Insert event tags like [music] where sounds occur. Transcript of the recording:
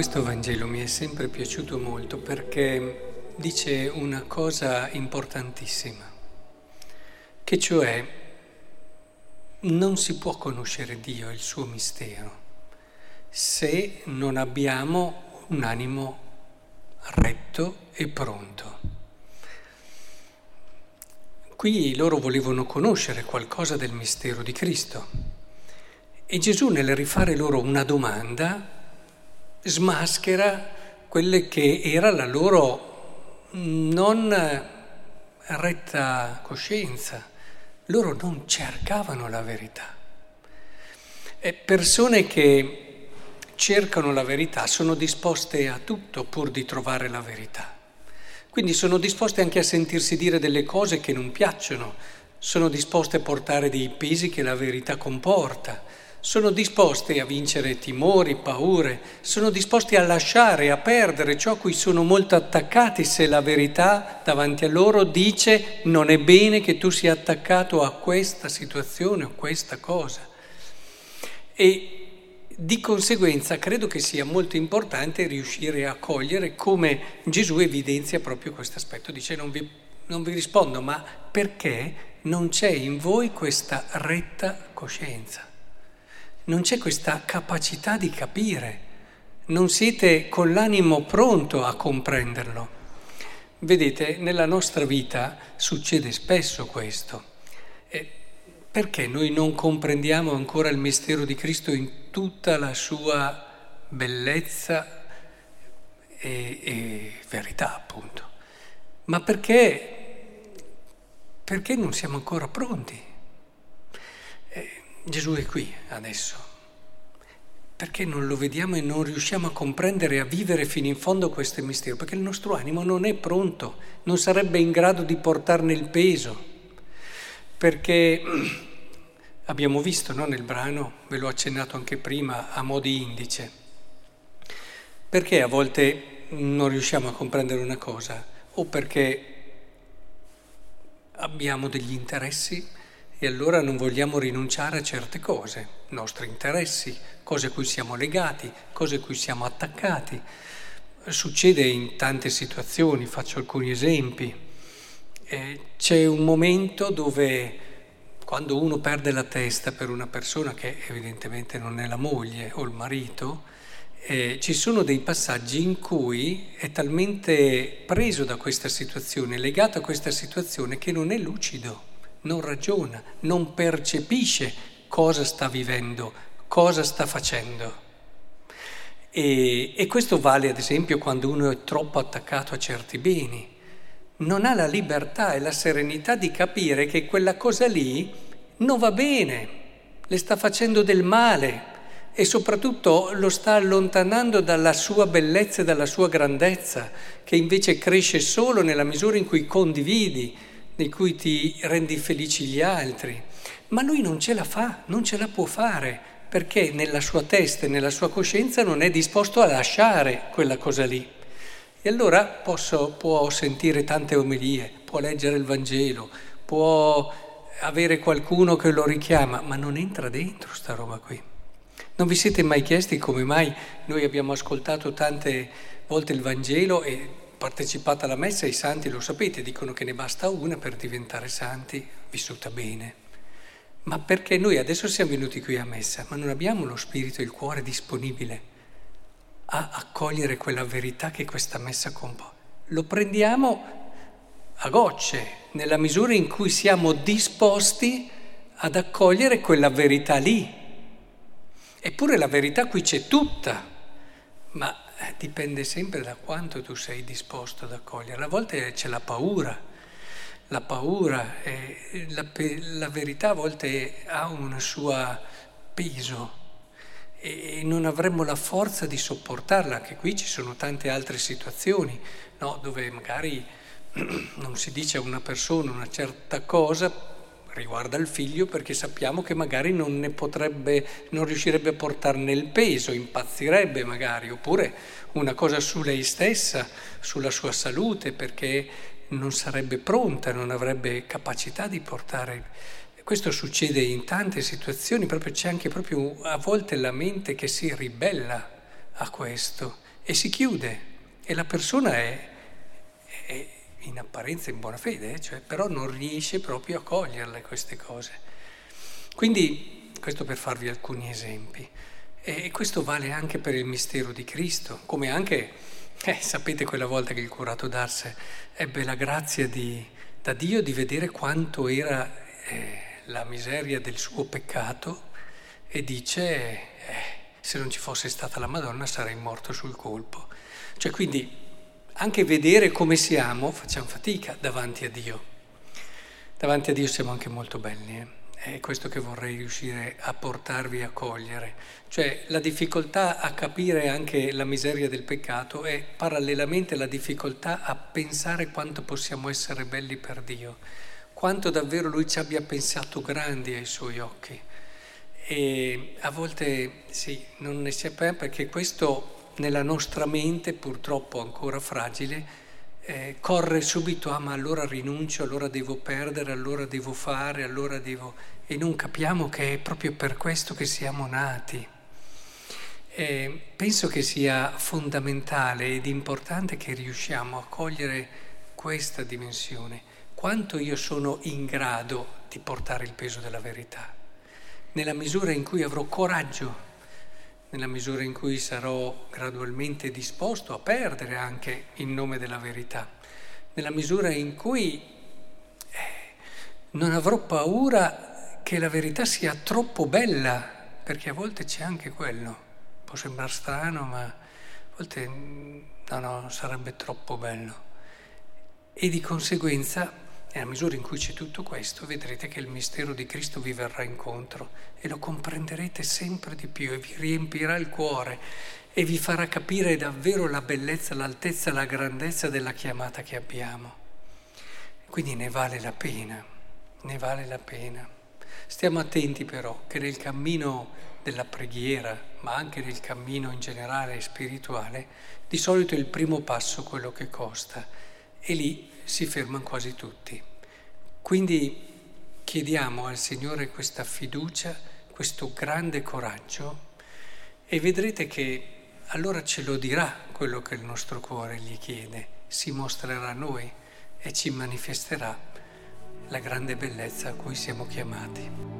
Questo Vangelo mi è sempre piaciuto molto perché dice una cosa importantissima, che cioè non si può conoscere Dio e il suo mistero se non abbiamo un animo retto e pronto. Qui loro volevano conoscere qualcosa del mistero di Cristo e Gesù nel rifare loro una domanda smaschera quelle che era la loro non retta coscienza. Loro non cercavano la verità. E persone che cercano la verità sono disposte a tutto pur di trovare la verità. Quindi sono disposte anche a sentirsi dire delle cose che non piacciono, sono disposte a portare dei pesi che la verità comporta sono disposti a vincere timori, paure, sono disposti a lasciare, a perdere ciò a cui sono molto attaccati se la verità davanti a loro dice non è bene che tu sia attaccato a questa situazione a questa cosa. E di conseguenza credo che sia molto importante riuscire a cogliere come Gesù evidenzia proprio questo aspetto. Dice non vi, non vi rispondo, ma perché non c'è in voi questa retta coscienza? Non c'è questa capacità di capire, non siete con l'animo pronto a comprenderlo. Vedete, nella nostra vita succede spesso questo. Eh, perché noi non comprendiamo ancora il mistero di Cristo in tutta la sua bellezza e, e verità, appunto? Ma perché, perché non siamo ancora pronti? Gesù è qui adesso. Perché non lo vediamo e non riusciamo a comprendere e a vivere fino in fondo questo mistero? Perché il nostro animo non è pronto, non sarebbe in grado di portarne il peso. Perché [clears throat] abbiamo visto no, nel brano, ve l'ho accennato anche prima, a mo' di indice. Perché a volte non riusciamo a comprendere una cosa? O perché abbiamo degli interessi e allora non vogliamo rinunciare a certe cose, nostri interessi, cose a cui siamo legati, cose a cui siamo attaccati. Succede in tante situazioni, faccio alcuni esempi. Eh, c'è un momento dove quando uno perde la testa per una persona che evidentemente non è la moglie o il marito, eh, ci sono dei passaggi in cui è talmente preso da questa situazione, legato a questa situazione, che non è lucido non ragiona, non percepisce cosa sta vivendo, cosa sta facendo. E, e, questo vale ad esempio quando uno è troppo attaccato a certi beni. Non ha la libertà e la serenità di capire che quella cosa lì non va bene, le sta facendo del male e soprattutto lo sta allontanando dalla sua bellezza e dalla sua grandezza, che invece cresce solo nella misura in cui condividi di cui ti rendi felici gli altri, ma lui non ce la fa, non ce la può fare, perché nella sua testa e nella sua coscienza non è disposto a lasciare quella cosa lì. E allora posso, può sentire tante omelie, può leggere il Vangelo, può avere qualcuno che lo richiama, ma non entra dentro sta roba qui. Non vi siete mai chiesti come mai noi abbiamo ascoltato tante volte il Vangelo e partecipato alla messa, i santi lo sapete, dicono che ne basta una per diventare santi, vissuta bene. Ma perché noi adesso siamo venuti qui a messa, ma non abbiamo lo spirito e il cuore disponibile a accogliere quella verità che questa messa compone. Lo prendiamo a gocce, nella misura in cui siamo disposti ad accogliere quella verità lì. Eppure la verità qui c'è tutta, ma dipende sempre da quanto tu sei disposto ad accogliere. A volte c'è la paura, la paura, eh, la, la, verità a volte ha un suo peso e non avremmo la forza di sopportarla. Anche qui ci sono tante altre situazioni no? dove magari [clears throat] non si dice a una persona una certa cosa riguarda il figlio perché sappiamo che magari non ne potrebbe, non riuscirebbe a portarne il peso, impazzirebbe magari, oppure una cosa su lei stessa, sulla sua salute, perché non sarebbe pronta, non avrebbe capacità di portare. Questo succede in tante situazioni, proprio c'è anche proprio a volte la mente che si ribella a questo e si chiude e la persona è, in apparenza in buona fede, eh, cioè, però non riesce proprio a coglierle queste cose. Quindi, questo per farvi alcuni esempi. E questo vale anche per il mistero di Cristo, come anche, eh, sapete quella volta che il curato d'Ars ebbe la grazia di, da Dio di vedere quanto era eh, la miseria del suo peccato e dice, eh, se non ci fosse stata la Madonna sarei morto sul colpo. Cioè quindi anche vedere come siamo facciamo fatica davanti a Dio. Davanti a Dio siamo anche molto belli. Eh? È questo che vorrei riuscire a portarvi a cogliere, cioè la difficoltà a capire anche la miseria del peccato è parallelamente la difficoltà a pensare quanto possiamo essere belli per Dio, quanto davvero Lui ci abbia pensato grandi ai Suoi occhi. E a volte sì, non ne si è perché questo nella nostra mente, purtroppo ancora fragile, eh, corre subito, ah ma allora rinuncio, allora devo perdere, allora devo fare, allora devo... e non capiamo che è proprio per questo che siamo nati. Eh, penso che sia fondamentale ed importante che riusciamo a cogliere questa dimensione, quanto io sono in grado di portare il peso della verità, nella misura in cui avrò coraggio nella misura in cui sarò gradualmente disposto a perdere anche in nome della verità, nella misura in cui eh, non avrò paura che la verità sia troppo bella, perché a volte c'è anche quello. Può sembrare strano, ma a volte no, no, sarebbe troppo bello. E di conseguenza nella misura in cui c'è tutto questo, vedrete che il mistero di Cristo vi verrà incontro e lo comprenderete sempre di più e vi riempirà il cuore e vi farà capire davvero la bellezza, l'altezza, la grandezza della chiamata che abbiamo. Quindi ne vale la pena, ne vale la pena. Stiamo attenti però che nel cammino della preghiera, ma anche nel cammino in generale spirituale, di solito il primo passo quello che costa e lì si fermano quasi tutti. Quindi chiediamo al Signore questa fiducia, questo grande coraggio e vedrete che allora ce lo dirà quello che il nostro cuore gli chiede, si mostrerà a noi e ci manifesterà la grande bellezza a cui siamo chiamati.